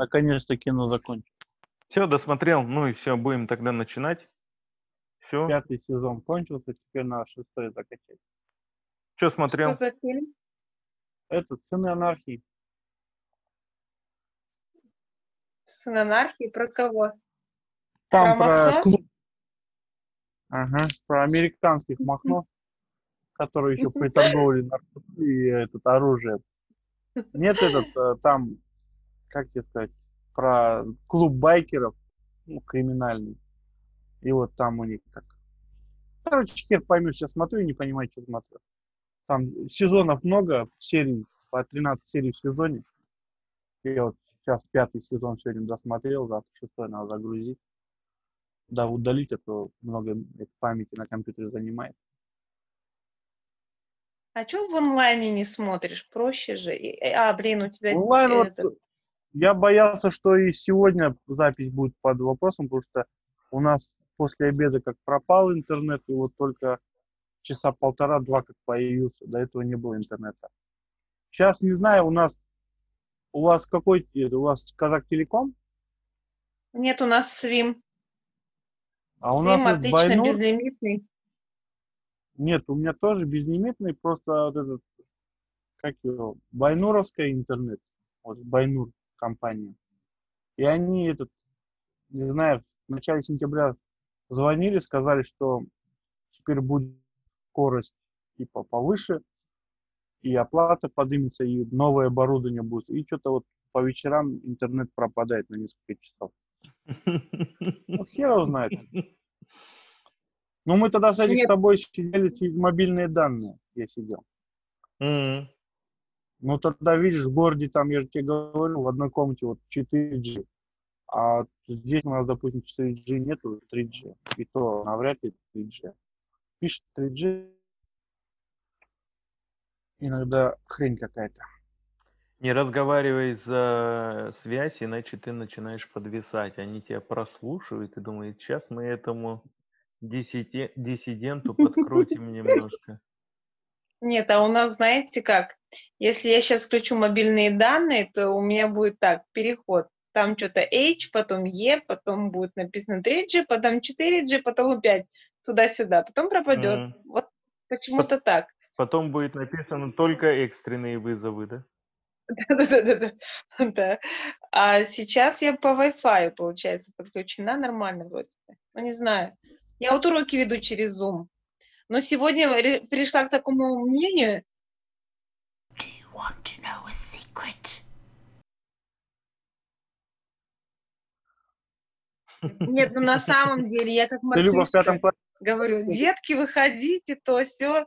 Наконец-то кино закончил. Все, досмотрел. Ну и все, будем тогда начинать. Все. Пятый сезон кончился, теперь надо шестой закачать. Что смотрел? Что за фильм? Этот «Сыны анархии». Сын анархии про кого? Там Про про, Махно? клуб. Ага, про американских махно, которые еще приторговали наркотиками и этот оружие. Нет, этот, э, там, как тебе сказать, про клуб байкеров, ну, криминальный. И вот там у них так. Короче, хер поймешь, я смотрю и не понимаю, что смотрю. Там сезонов много, серий, по 13 серий в сезоне. Я вот сейчас пятый сезон сегодня досмотрел, завтра шестой надо загрузить. Да, удалить, а то много памяти на компьютере занимает. А что в онлайне не смотришь? Проще же. И- э, А, блин, у тебя Онлайн вот, этот- я боялся, что и сегодня запись будет под вопросом, потому что у нас после обеда как пропал интернет, и вот только часа полтора-два как появился. До этого не было интернета. Сейчас не знаю, у нас у вас какой у вас Казак Телеком, Нет, у нас свим. а у Свим нас отлично, Байнур. безлимитный. Нет, у меня тоже безлимитный, просто вот этот, как его, Байнуровская интернет, вот Байнур компания. И они этот, не знаю, в начале сентября звонили, сказали, что теперь будет скорость типа повыше, и оплата поднимется, и новое оборудование будет. И что-то вот по вечерам интернет пропадает на несколько часов. Ну, хер его знает. Ну, мы тогда, Садик, с тобой сидели через мобильные данные. Я сидел. М. Ну, тогда, видишь, в городе, там, я же тебе говорю, в одной комнате вот 4G. А здесь у нас, допустим, 4G нету, 3G. И то навряд ли 3G. Пишет 3G. Иногда хрень какая-то. Не разговаривай за связь, иначе ты начинаешь подвисать. Они тебя прослушивают и думают, сейчас мы этому диссиде- диссиденту подкрутим немножко. Нет, а у нас, знаете как? Если я сейчас включу мобильные данные, то у меня будет так, переход. Там что-то H, потом E, потом будет написано 3G, потом 4G, потом опять туда-сюда, потом пропадет. Мгм. Вот почему-то так. Потом будет написано только экстренные вызовы, да? Да-да-да. Да. А сейчас я по Wi-Fi, получается, подключена нормально вроде бы. Ну, не знаю. Я вот уроки веду через Zoom. Но сегодня пришла к такому мнению, Do you want to know a secret? нет, ну на самом деле, я как мартышка говорю, детки, выходите, то все.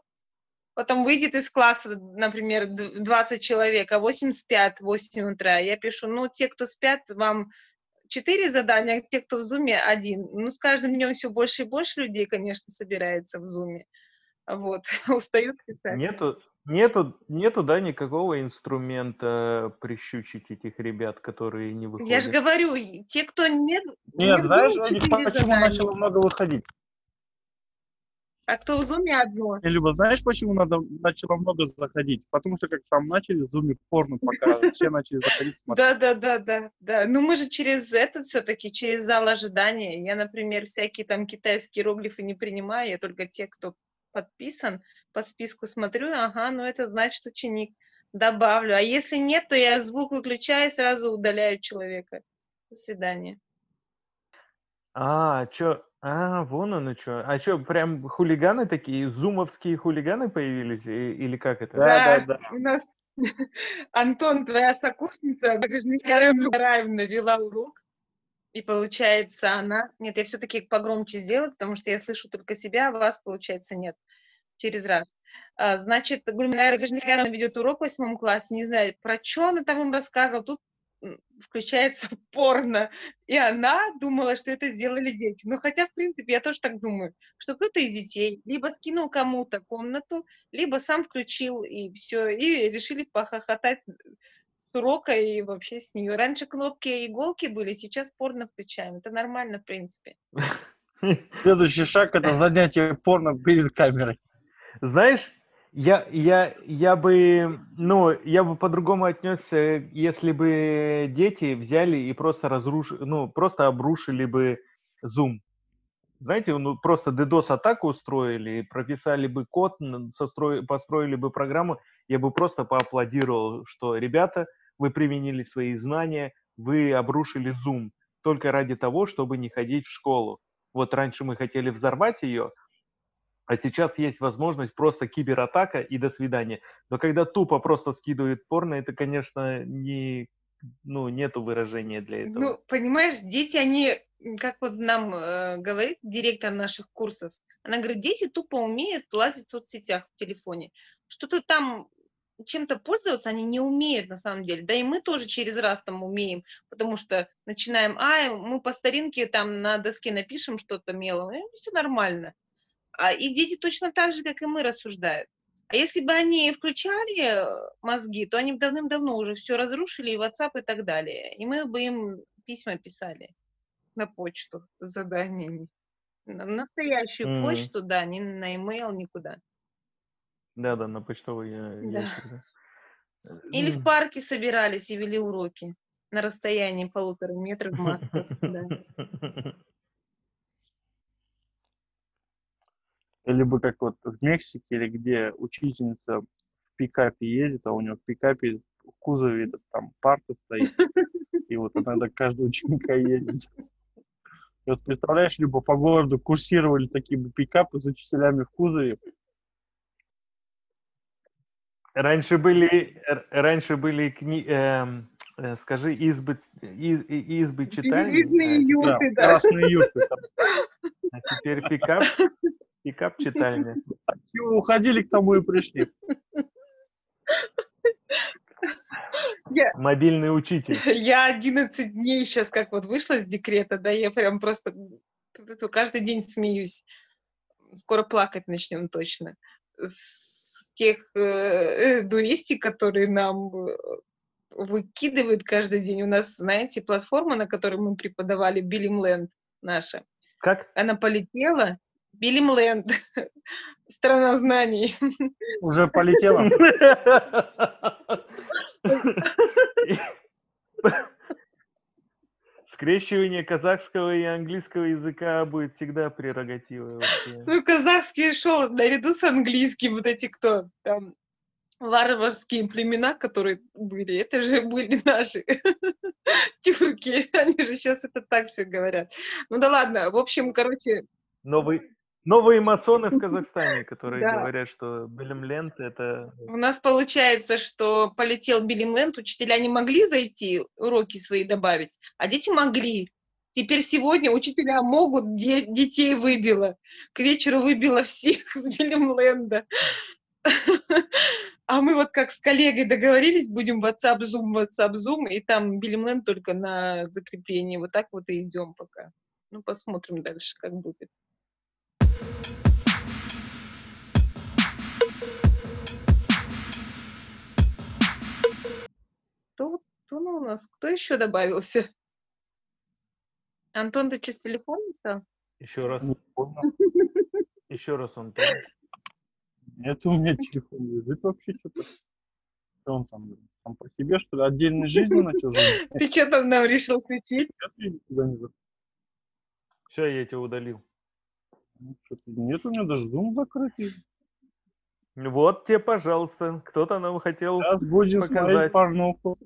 Потом выйдет из класса, например, д- 20 человек, а 8 спят в 8 утра. Я пишу, ну, те, кто спят, вам 4 задания, а те, кто в зуме, один. Ну, с каждым днем все больше и больше людей, конечно, собирается в зуме. Вот, устают писать. Нету, нету, нету, да, никакого инструмента прищучить этих ребят, которые не выходят. Я же говорю, те, кто нет, Нет, Нет, знаешь, четыре почему задания. начало много выходить? А кто в зуме одно. Люба, знаешь, почему надо, начало много заходить? Потому что как там начали в зуме порно показывать, все начали заходить смотреть. Да, да, да, да, да. Ну мы же через это все-таки, через зал ожидания. Я, например, всякие там китайские иероглифы не принимаю, я только те, кто подписан, по списку смотрю, ага, ну это значит ученик. Добавлю. А если нет, то я звук выключаю и сразу удаляю человека. До свидания. А, чё? А, вон оно что. А что, прям хулиганы такие, зумовские хулиганы появились? И- Или как это? Да, да, да. У нас Антон, твоя сокурсница, Николаевна Раевна вела урок. И получается, она... Нет, я все-таки погромче сделаю, потому что я слышу только себя, а вас, получается, нет. Через раз. А, значит, Гульминара Гажникяна ведет урок в восьмом классе, не знаю, про что она там им рассказывала. Тут включается порно. И она думала, что это сделали дети. Ну, хотя, в принципе, я тоже так думаю, что кто-то из детей либо скинул кому-то комнату, либо сам включил, и все, и решили похохотать с урока и вообще с нее. Раньше кнопки и иголки были, сейчас порно включаем. Это нормально, в принципе. Следующий шаг это занятие порно перед камерой. Знаешь, Я, я, я бы, ну, я бы по-другому отнесся, если бы дети взяли и просто разрушили, ну, просто обрушили бы Zoom. Знаете, ну, просто DDoS-атаку устроили, прописали бы код, н- сострои- построили бы программу, я бы просто поаплодировал, что, ребята, вы применили свои знания, вы обрушили Zoom только ради того, чтобы не ходить в школу. Вот раньше мы хотели взорвать ее, а сейчас есть возможность просто кибератака и до свидания. Но когда тупо просто скидывают порно, это, конечно, не, ну, нету выражения для этого. Ну, понимаешь, дети, они, как вот нам э, говорит директор наших курсов, она говорит, дети тупо умеют лазить в соцсетях в телефоне. Что-то там чем-то пользоваться они не умеют на самом деле. Да и мы тоже через раз там умеем, потому что начинаем, а, мы по старинке там на доске напишем что-то мелом, и все нормально. А, и дети точно так же, как и мы, рассуждают. А если бы они включали э, мозги, то они бы давным-давно уже все разрушили, и WhatsApp и так далее. И мы бы им письма писали на почту с заданиями. На настоящую Мгм. почту, да, не на email, никуда. Да-да, на почтовый я- Да. ящик, да. Или в парке собирались и вели уроки на расстоянии полутора метров в масках. Бы как вот в Мексике, или где учительница в пикапе ездит, а у нее в пикапе в кузове этот, там парта стоит, и вот иногда каждый ученика ездит. И вот представляешь, либо по городу курсировали такие бы пикапы с учителями в кузове, Раньше были, раньше были кни, эм, э, скажи, избы, из- и- избы читальни, а теперь- да, да. красные там. а теперь пикап, пикап читальня. От чего уходили, к тому и пришли. Мобильный учитель. Я 11 дней сейчас как вот вышла с декрета, да, я прям просто каждый день смеюсь. Скоро плакать начнем точно. С тех э, э, дуристик, которые нам э, выкидывают каждый день. У нас, знаете, платформа, на которой мы преподавали Билимленд наша. Как? Она полетела. Билимленд. Страна знаний. Уже полетела. Скрещивание казахского и английского языка будет всегда прерогативой вообще. Ну, казахский шел наряду с английским, вот эти кто там варварские племена, которые были, это же были наши тюрки, они же сейчас это так все говорят. Ну да ладно, в общем, короче, Новый, новые масоны в Казахстане, которые Да. говорят, что Белемленд это... у нас получается, что полетел Билимленд, учителя не могли зайти, уроки свои добавить, а дети могли. Теперь сегодня учителя могут, де- детей выбило. К вечеру выбило всех с Билимленда. А мы вот как с коллегой договорились, будем WhatsApp, Zoom, WhatsApp, Zoom, и там Билимленд только на закреплении. Вот так вот и идем пока. Ну, посмотрим дальше, как будет. Кто, кто ну, у нас? Кто еще добавился? Антон, ты через телефон не стал? Еще раз, Не понял. еще раз он там. Это у меня телефон лежит вообще что-то. Что он там? Сам по себе, что ли, отдельной жизнью начал жить? Ты что там нам решил включить? Все, я тебя удалил. Ну, что-то Нет у меня даже зум закрытый. Вот тебе, пожалуйста, кто-то нам хотел... Сейчас будем Показать. порнуху.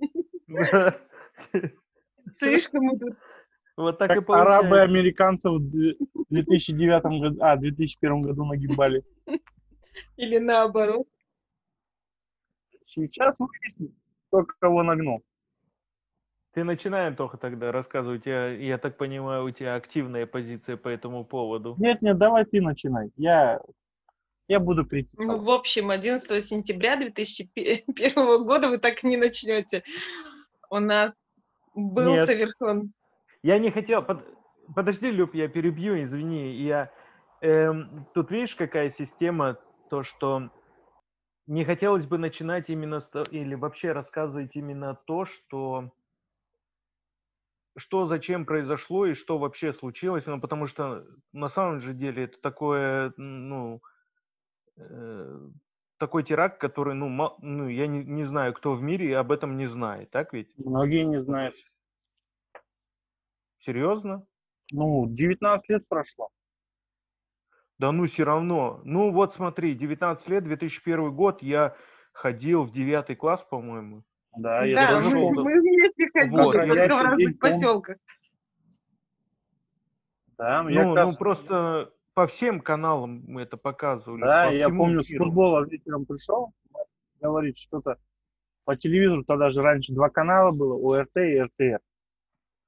Слишком мы тут Вот так и Как арабы получается. американцев в две- 2009 году, а, 2001 году нагибали. или наоборот. Сейчас выясним, кто кого нагнул. Ты начинай, Антоха, тогда рассказывай. У тебя, я так понимаю, у тебя активная позиция по этому поводу. Нет, нет, давай ты начинай. Я, я буду Ну, критиковать. в общем, 11 сентября 2001 года вы так и не начнете. У нас был Нет. совершен Я не хотел... под- Подожди, Люб, я перебью, извини. Я... эм, тут видишь, какая система, то, что не хотелось бы начинать именно с или вообще рассказывать именно то, что что зачем произошло и что вообще случилось, ну, потому что на самом же деле это такое, ну, э, такой теракт, который, ну, ма- ну я не, не знаю, кто в мире об этом не знает, так ведь? Многие не знают. Серьезно? Ну, 19 лет прошло. Да ну все равно. Ну вот смотри, 19 лет, 2001 год, я ходил в 9 класс, по-моему. Да, я Да, тоже мы, помню. мы вместе ходили Вот, в разных поселках. Да, ну, я Ну, ну раз- просто по всем каналам мы это показывали. Да, по я помню, с миру. футбола вечером пришел, говорит, что-то по телевизору, тогда же раньше два канала было, ОРТ и РТР.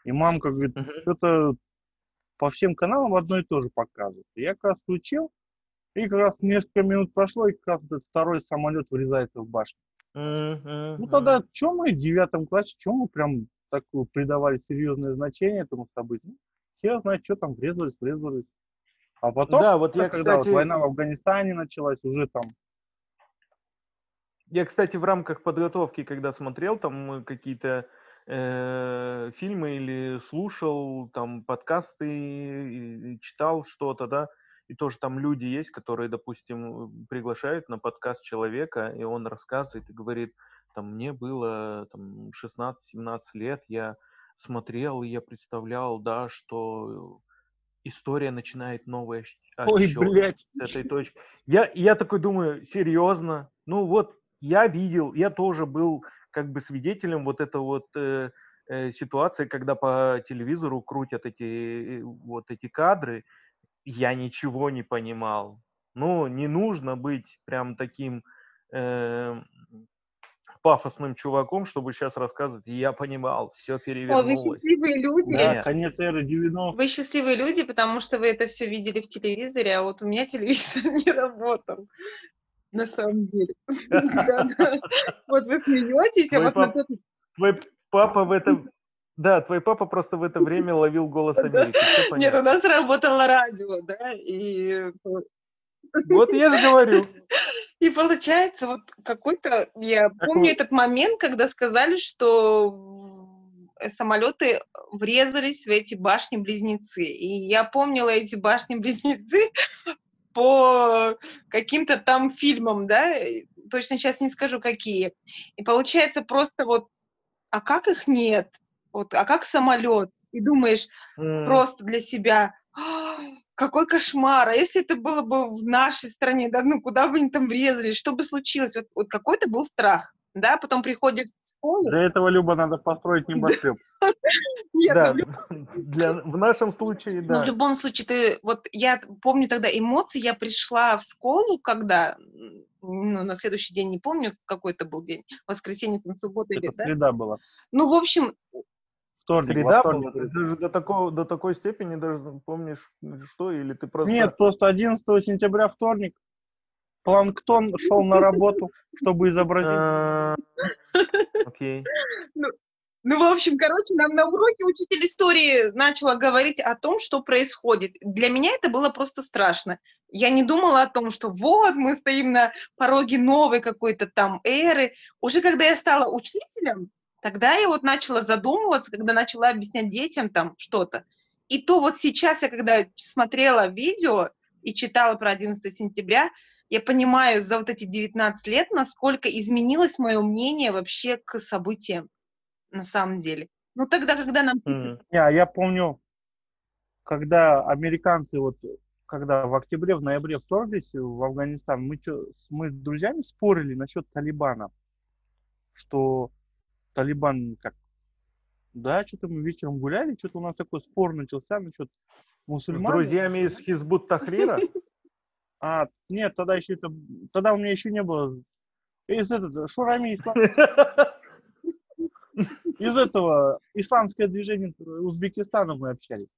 И мамка говорит, что-то по всем каналам одно и то же показывают. И Я как раз включил, и как раз несколько минут прошло, и как раз этот второй самолет врезается в башню. Ну тогда, что мы в девятом классе, что мы прям такое придавали серьезное значение этому событию? Я знаю, что там врезались, врезались. А потом, Да, вот я, когда вот кстати, война в Афганистане началась, уже там Я, кстати, в рамках подготовки, когда смотрел там э, какие-то э, фильмы или слушал там подкасты, и- и читал что-то, да, и тоже там люди есть, которые, допустим, приглашают на подкаст человека, и он рассказывает и говорит, там, мне было там 16-17 лет, я смотрел, и я представлял, да, что история начинает отсчет Ой, блядь. с этой точки. Я, я такой думаю, серьезно? Ну вот, я видел, я тоже был как бы свидетелем вот этой вот э, э, ситуации, когда по телевизору крутят эти, э, вот эти кадры, я ничего не понимал. Ну, не нужно быть прям таким э, пафосным чуваком, чтобы сейчас рассказывать, я понимал, все О, вы перевернулось. счастливые люди. Да, конец эры 90 Вы счастливые люди, потому что вы это все видели в телевизоре, а вот у меня телевизор не работал. На самом деле. Вот вы смеетесь, а вот на тот Твой папа в это... Да, твой папа просто в это время ловил голос Америки. Нет, у нас работало радио, да, и, Вот я же говорю. и получается вот какой-то, я помню вот- этот момент, когда сказали, что самолеты врезались в эти башни-близнецы, и я помнила эти башни-близнецы по каким-то там фильмам, да, точно сейчас не скажу какие. И получается просто вот, а как их нет? Вот, а как самолет? И думаешь, М, просто для себя. «А, Какой кошмар! А если это было бы в нашей стране, да, ну куда бы они там врезались, что бы случилось? Вот, вот какой-то был страх, да, потом приходишь в школу. Для этого, Люба, надо построить небоскреб. Да, ну, для, в нашем случае, Ну, да. в любом случае, ты, вот я помню тогда эмоции, я пришла в школу, когда, ну, на следующий день, не помню, какой это был день, воскресенье, там, суббота или, да? среда была. Ну, в общем, Вторник, во Среда вторник. была? Ты даже до, такого, до такой степени даже помнишь, что? Или ты просто... Нет, просто 11 сентября вторник. Планктон шел на работу, чтобы изобразить. А, Окей. Ну, в общем, короче, нам на уроке учитель истории начала говорить о том, что происходит. Для меня это было просто страшно. Я не думала о том, что вот мы стоим на пороге новой какой-то там эры. Уже когда я стала учителем, тогда я вот начала задумываться, когда начала объяснять детям там что-то. И то вот сейчас я, когда смотрела видео и читала про 11 сентября, я понимаю за вот эти 19 лет, насколько изменилось мое мнение вообще к событиям на самом деле. Ну тогда, когда нам... Не, а я помню, когда американцы, вот, когда в октябре, в ноябре вторглись в Афганистан, мы, чё, мы с друзьями спорили насчет Талибана, что Талибан как, да, что-то мы вечером гуляли, что-то у нас такой спор начался насчет С мусульман. друзьями из Хизбут Тахрира? А, нет, тогда еще это, тогда у меня еще не было. Из этого, Шурами, ислам- из этого исламское движение Узбекистана мы общались.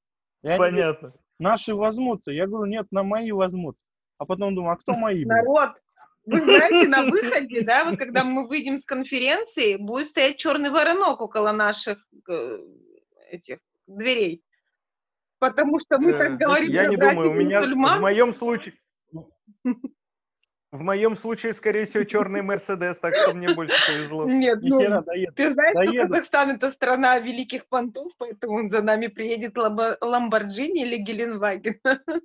Понятно. наши возьмут. Я говорю, нет, на мои возьмут. А потом думаю, а кто мои? Народ, вы знаете, на выходе, да, вот когда мы выйдем с конференции, будет стоять черный воронок около наших э, этих дверей. Потому что мы Э, так говорим Я не думаю, у меня в мусульман. моем случае... В моем случае, скорее всего, черный Мерседес, так что мне больше повезло. Нет, ну, ты знаешь, что. Казахстан это страна великих понтов, поэтому за нами приедет Ламбо- Ламборджини или Геленваген.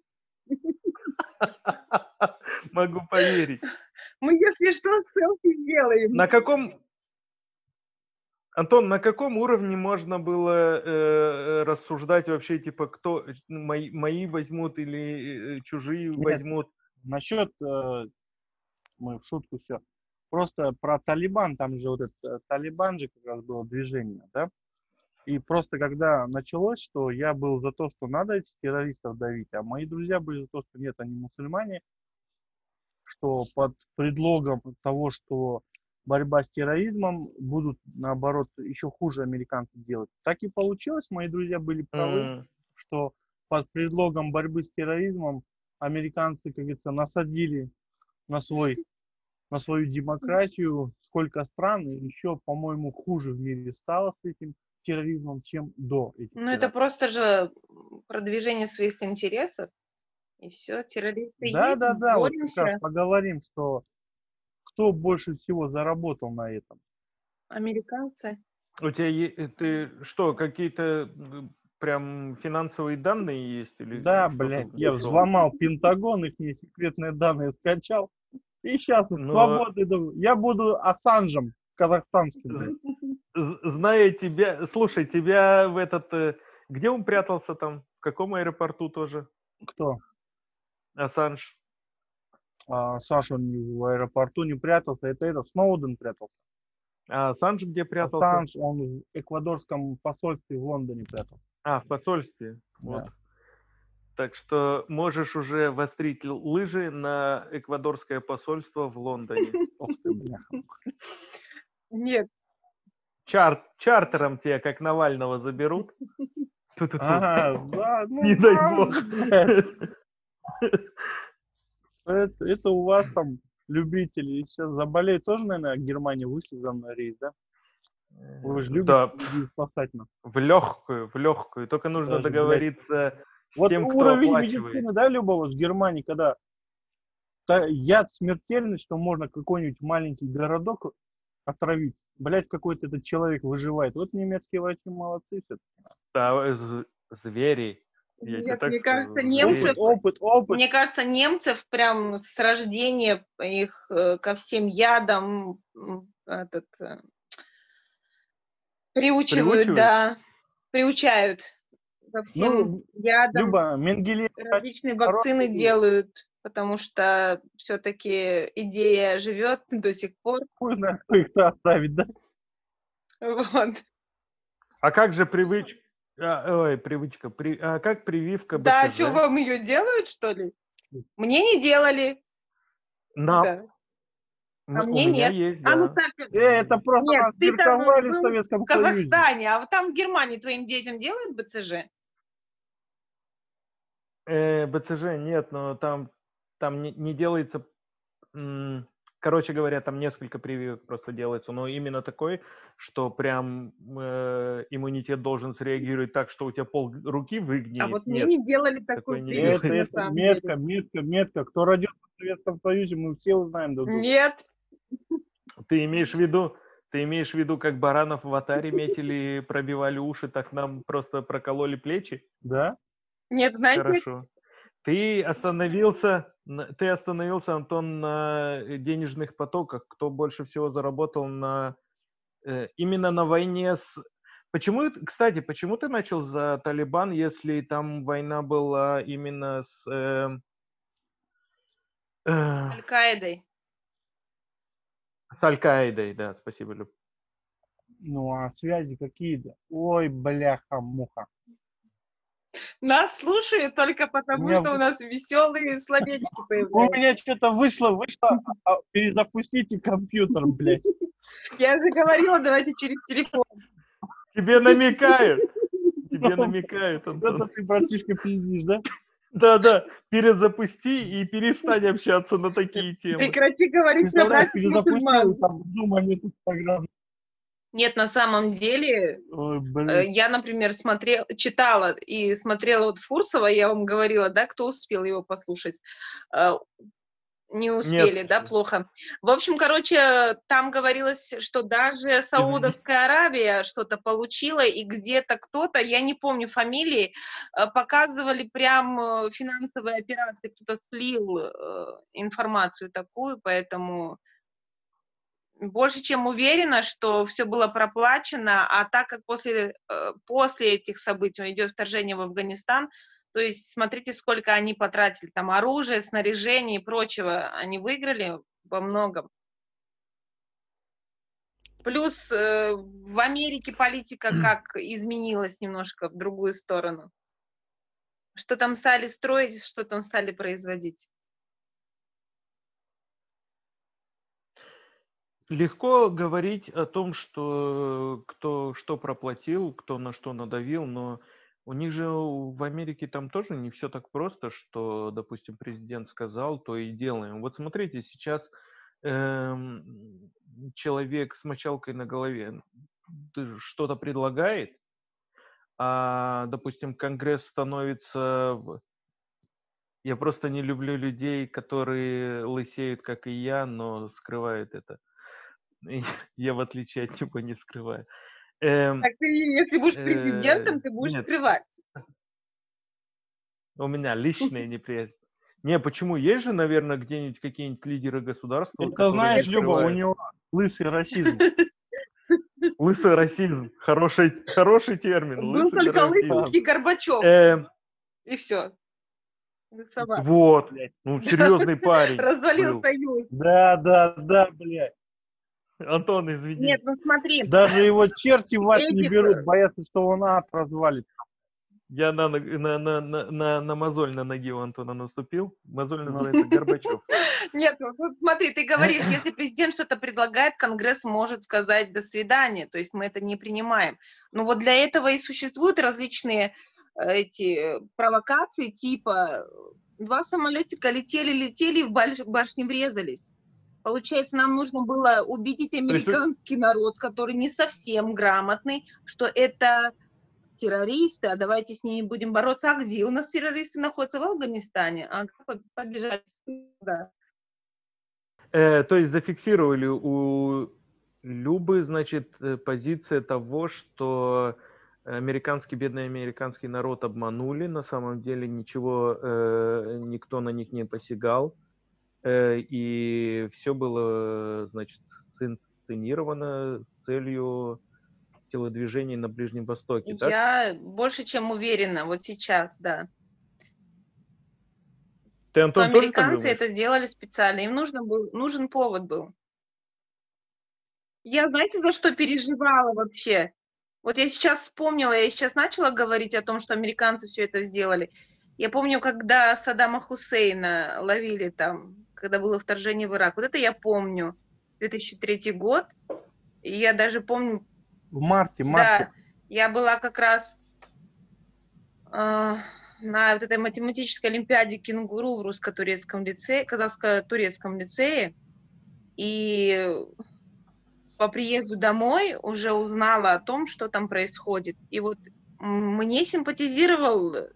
Могу поверить. Мы, если что, селфи сделаем. На каком... Антон, на каком уровне можно было э, рассуждать вообще, типа, кто э, мои, мои возьмут или э, чужие Нет. возьмут? Насчет, э, мы в шутку все. Просто про Талибан, там же вот этот э, Талибан же как раз было движение, да? И просто когда началось, что я был за то, что надо этих террористов давить, а мои друзья были за то, что нет, они мусульмане, что под предлогом того, что борьба с терроризмом будут, наоборот, еще хуже американцы делать. Так и получилось, мои друзья были правы М, что под предлогом борьбы с терроризмом американцы, как говорится, насадили на свой на свою демократию сколько стран, еще, по-моему, хуже в мире стало с этим терроризмом, чем до этих Ну, это просто же продвижение своих интересов. И все, террористы Да, есть, да, да, вот боремся. раз поговорим, что кто больше всего заработал на этом. Американцы. У тебя э, ты что, какие-то м, прям финансовые данные есть или Да, блядь, я взломал Пентагон, их секретные данные скачал, и сейчас Но- свободы, я буду Ассанжем казахстанским. Зная тебя, слушай, тебя в этот, э, где он прятался там? В каком аэропорту тоже? Кто? Ассанж. А, Саша он не в аэропорту не прятался, это этот Сноуден прятался. А Ассанж где прятался? Ассанж, он в эквадорском посольстве в Лондоне прятался. А, в посольстве. Да. Вот. Так что можешь уже вострить лыжи на эквадорское посольство в Лондоне. Ох ты, бляха. Нет, Чар- чартером тебя, как Навального, заберут. Ага, да, ну Не дай да, бог. блядь. Это, это у вас там любители сейчас заболеют тоже, наверное, Германии вышли за мной рейс, да? Вы же любите Да, спасать нас. в легкую, в легкую. Только нужно Даже, блядь. договориться с Вот тем, кто уровень оплачивает. медицины, да, любого в Германии, когда яд смертельный, что можно какой-нибудь маленький городок отравить. Блять, какой-то этот человек выживает. Вот немецкие врачи молодцы все. Да, э, звери. Я Нет, так мне кажется, немцы- Опыт, опыт, опыт. мне кажется, немцев прям с рождения их э, ко всем ядам этот, э, приучивают, Приучивают? да, приучают ко всем Ну, ядам. Люба, Менгелеев различные вакцины хороший. делают, потому что все-таки идея живет до сих пор. кто их-то оставить, да? Вот. А как же привычка? Ой, привычка. При, а как прививка Да, БЦЖ? что вам ее делают, что ли? Мне не делали. Нам- Да. м- а у мне нет. есть, А ну да. так, Э, это просто Нет, ты там диктовали в был Советском в Союзе. Казахстане, а вот там в Германии твоим детям делают БЦЖ? Э, БЦЖ нет, но там, там не, не делается... м, Короче говоря, там несколько прививок просто делается, но именно такой, что прям э, иммунитет должен среагировать так, что у тебя пол руки выгнет. А вот мне Нет. не делали такую такой прививку, Это, на это самом метка, деле. метка, метка. Кто родился в Советском Союзе, мы все узнаем друг друга. Нет, Ты имеешь в виду, ты имеешь в виду, как баранов в атаре метили, пробивали уши, так нам просто прокололи плечи? Да? нет, знаете, Хорошо. Ты остановился, ты остановился, Антон, на денежных потоках. Кто больше всего заработал на э, именно на войне с... Почему, кстати, почему ты начал за Талибан, если там война была именно с... э, э, Аль-Каидой. с Аль-Каидой, да, спасибо, Люб. Ну, а связи какие-то? Ой, бляха-муха. Нас слушают только потому, меня что у нас веселые словечки У появляются. меня что-то вышло, вышло. а, а, Перезапустите компьютер, блядь. Я же говорила, давайте через телефон. Тебе намекают. Тебе намекают. Это ты, братишка, пиздишь, да? Да-да, перезапусти и перестань общаться на такие темы. Прекрати говорить про Представляешь, братьев мусульман. там Дума нет Инстаграма. Нет, на самом деле, Ой, э, блин. я, например, смотрела, читала и смотрела вот Фурсова, я вам говорила, да, кто успел его послушать. Э, Не успели, Нет. да, плохо. В общем, короче, там говорилось, что даже Саудовская Аравия что-то получила, и где-то кто-то, я не помню фамилии, э, показывали прям финансовые операции, кто-то слил информацию такую, поэтому больше чем уверена, что все было проплачено, а так как после, э, после этих событий идет вторжение в Афганистан, то есть смотрите, сколько они потратили, там оружие, снаряжение и прочего, они выиграли во многом. Плюс э, в Америке политика как изменилась немножко в другую сторону. Что там стали строить, что там стали производить. Легко говорить о том, что кто что проплатил, кто на что надавил, но у них же в Америке там тоже не все так просто, что, допустим, президент сказал, то и делаем. Вот смотрите, сейчас эм, человек с мочалкой на голове что-то предлагает, а, допустим, Конгресс становится... Я просто не люблю людей, которые лысеют, как и я, но скрывают это. Я, в отличие от него, не скрываю. Эм, Так ты, если будешь президентом, Э, ты будешь нет. скрывать. У меня личная неприязнь. Не, почему? Есть же, наверное, где-нибудь какие-нибудь лидеры государства, Это которые знаешь, Люба, у него лысый расизм. Лысый расизм. Хороший, хороший термин. Был лысый только расизм. лысый и Горбачев, Эм, и все. Собака. вот. Ну, серьезный парень. Развалил был. союз. Да, да, да, блядь. Антон, извини. Нет, ну смотри, Даже его черти в ад не берут, боятся, что он ад развалит. Я на, на, на, на, на, на мозоль на ноге у Антона наступил. Мозоль Ну. называется Горбачев. Нет, ну вот смотри, ты говоришь, если президент что-то предлагает, Конгресс может сказать «до свидания», то есть мы это не принимаем. Но вот для этого и существуют различные э, эти провокации, типа два самолетика летели-летели, в баш- башни врезались. Получается, нам нужно было убедить американский народ, который не совсем грамотный, что это террористы, а давайте с ними будем бороться. А где у нас террористы находятся? В Афганистане. По- побежали туда. Э, то есть зафиксировали у Любы, значит, э, позиция того, что американский, бедный американский народ обманули, на самом деле ничего, э, никто на них не посягал, и все было, значит, синсценировано с целью телодвижений на Ближнем Востоке, так? Я больше чем уверена, вот сейчас, да. Ты, Что Антон, так американцы это сделали специально, им нужно был, нужен повод был. Я, знаете, за что переживала вообще? Вот я сейчас вспомнила, я сейчас начала говорить о том, что американцы все это сделали. Я помню, когда Саддама Хусейна ловили там, когда было вторжение в Ирак. Вот это я помню. 2003 год. И я даже помню, В марте, марте. да, я была как раз э, на вот этой математической олимпиаде кенгуру в русско-турецком лицее, казахско-турецком лицее, и по приезду домой уже узнала о том, что там происходит. И вот мне симпатизировал э,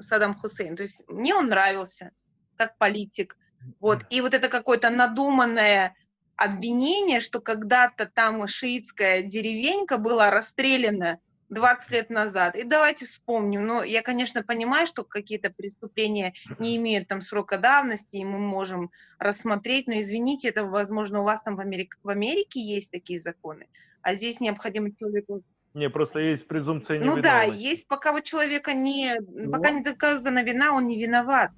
Саддам Хусейн, то есть мне он нравился как политик. Вот. И вот это какое-то надуманное обвинение, что когда-то там шиитская деревенька была расстреляна 20 лет назад. И давайте вспомним. Ну, я, конечно, понимаю, что какие-то преступления не имеют там срока давности, и мы можем рассмотреть, но извините, это, возможно, у вас там в Америке, в Америке есть такие законы, а здесь необходимо человеку Не, просто есть презумпция ну да, невиновности. есть пока у человека не, пока не доказана вина, он не виноват.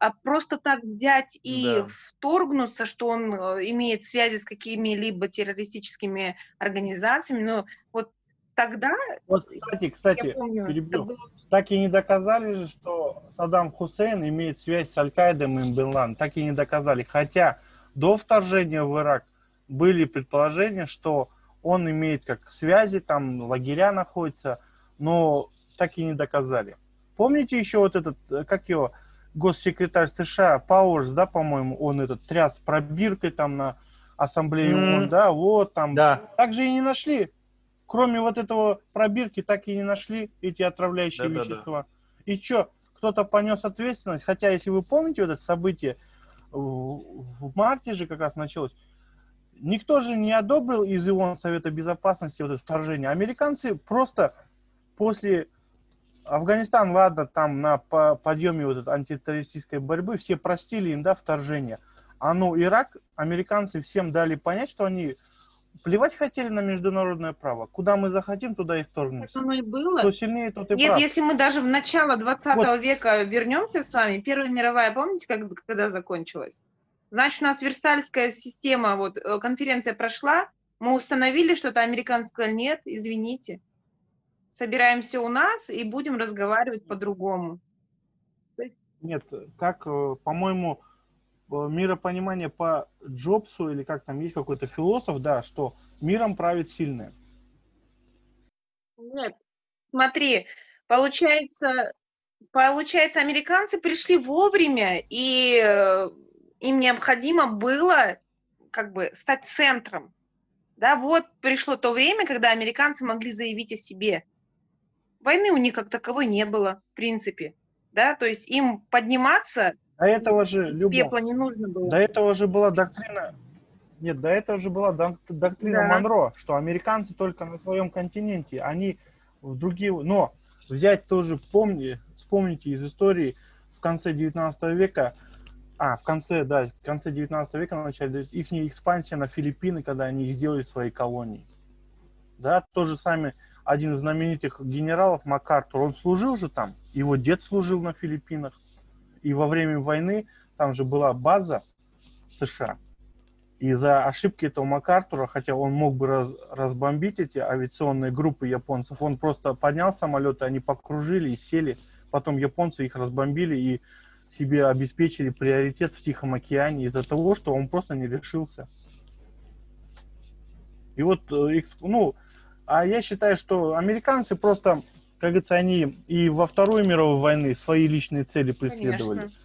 А просто так взять и Да. вторгнуться, что он э, имеет связи с какими-либо террористическими организациями, ну вот тогда, Вот, кстати, я кстати, помню, это перебью. было так и не доказали же, что Саддам Хусейн имеет связь с Аль-Каидой и Бен. Так и не доказали. Хотя до вторжения в Ирак были предположения, что он имеет как связи, там лагеря находятся, но так и не доказали. Помните еще вот этот, э, как его, госсекретарь США, Пауэрс, да, по-моему, он этот тряс пробиркой там на ассамблее М. ООН, да, вот там. Да, Так же и не нашли. Кроме вот этого пробирки, так и не нашли эти отравляющие Да-да-да. вещества. И что, кто-то понес ответственность? Хотя, если вы помните вот это событие в в марте же как раз началось. Никто же не одобрил из ИОН Совета Безопасности вот это вторжение. Американцы просто после Афганистан, ладно, там на по- подъеме вот этой антитеррористической борьбы все простили им, да, вторжение. А ну, Ирак, американцы всем дали понять, что они плевать хотели на международное право. Куда мы захотим, туда и Так вторгнемся. оно и было. Кто сильнее, тот и Нет, прав. если мы даже в начало 20 Вот. века вернемся с вами, Первая мировая, помните, как, когда закончилась? Значит, у нас Версальская система, вот э, конференция прошла, мы установили что-то, американцы сказали, нет, извините, собираемся у нас и будем разговаривать по-другому. Нет, как, э, по-моему, э, миропонимание по Джобсу, или как там есть какой-то философ, да, что миром правит сильный. Нет. Смотри, получается, получается, американцы пришли вовремя, и э, им необходимо было как бы стать центром. Да, вот пришло то время, когда американцы могли заявить о себе. Войны у них как таковой не было, в принципе. Да, то есть им подниматься До этого же, с пепла не нужно было. до этого же была доктрина, нет, до этого же была док- доктрина Да. Монро, что американцы только на своем континенте, они в другие, но взять тоже, помни, вспомните из истории в конце 19 века, а, в конце, да, в конце 19 века, на начале, их экспансия на Филиппины, когда они их сделали своей колонией. Да, то же самое, один из знаменитых генералов, МакАртур, он служил же там, его дед служил на Филиппинах, и во время войны там же была база США. И за ошибки этого МакАртура, хотя он мог бы раз- разбомбить эти авиационные группы японцев, он просто поднял самолеты, они покружили и сели. Потом японцы их разбомбили и себе обеспечили приоритет в Тихом океане из-за того, что он просто не решился. И вот, э, ну, а я считаю, что американцы просто, как говорится, они и во Вторую мировую войны свои личные цели преследовали. Конечно.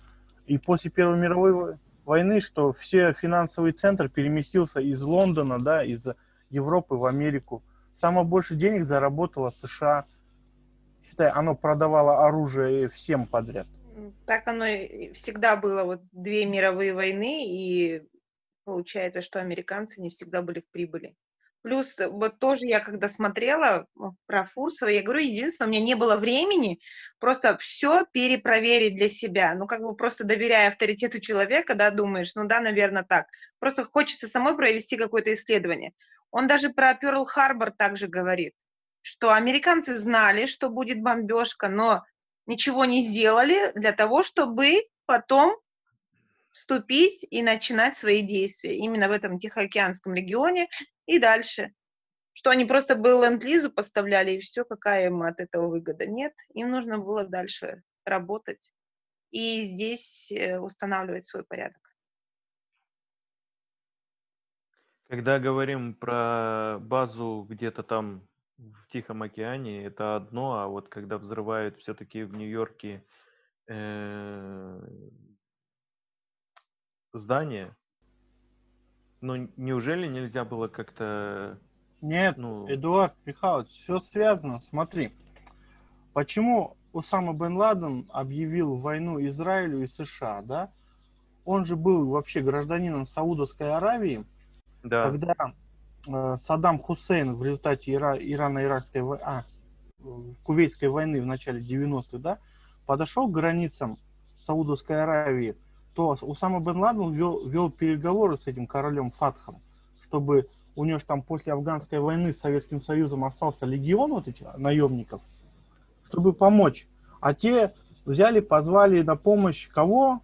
И после Первой мировой во- войны, что все финансовый центр переместился из Лондона, да, из Европы в Америку. Самое больше денег заработала США. Считай, оно продавало оружие всем подряд. Так оно и всегда было. Вот две мировые войны, и получается, что американцы не всегда были в прибыли. Плюс э, вот тоже я когда смотрела про Фурсова, я говорю, единственное, у меня не было времени просто все перепроверить для себя. Ну, как бы просто доверяя авторитету человека, да, думаешь, ну да, наверное, так. Просто хочется самой провести какое-то исследование. Он даже про Перл-Харбор также говорит, что американцы знали, что будет бомбежка, но ничего не сделали для того, чтобы потом вступить и начинать свои действия именно в этом Тихоокеанском регионе и дальше. Что они просто бы ленд-лизу поставляли, и все, какая им от этого выгода. Нет, им нужно было дальше работать и здесь э, устанавливать свой порядок. Когда говорим про базу где-то там в Тихом океане, это одно, а вот когда взрывают все-таки в Нью-Йорке э, здание, ну неужели нельзя было как-то, Нет, ну, Эдуард Михайлович, все связано. Смотри, почему Усама бен Ладен объявил войну Израилю и США, да? Он же был вообще гражданином Саудовской Аравии, да, когда э, Саддам Хусейн в результате Ира- Ирано-Иракской вой- а, Кувейтской войны в начале 90-х, да, подошел к границам Саудовской Аравии, то Усама бен Ладен вел, вел переговоры с этим королем Фатхом, чтобы у него ж там после афганской войны с Советским Союзом остался легион вот этих наемников, чтобы помочь. А те взяли, позвали на помощь кого?